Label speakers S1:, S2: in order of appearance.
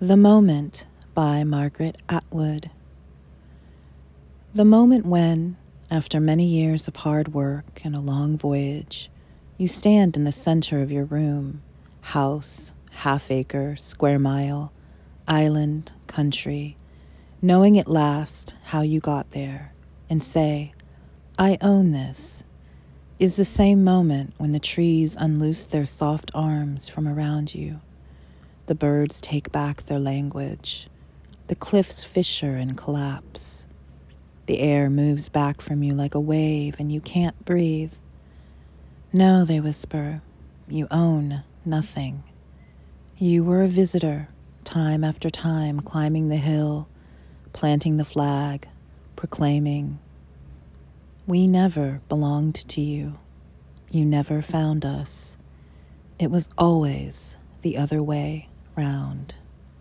S1: The Moment by Margaret Atwood. The moment when, after many years of hard work and a long voyage, you stand in the center of your room, house, half acre, square mile, island, country, knowing at last how you got there, and say, I own this, is the same moment when the trees unloose their soft arms from around you the birds take back their language. The cliffs fissure and collapse. The air moves back from you like a wave, and you can't breathe. No, they whisper, you own nothing. You were a visitor, time after time, climbing the hill, planting the flag, proclaiming, We never belonged to you. You never found us. It was always the other way round.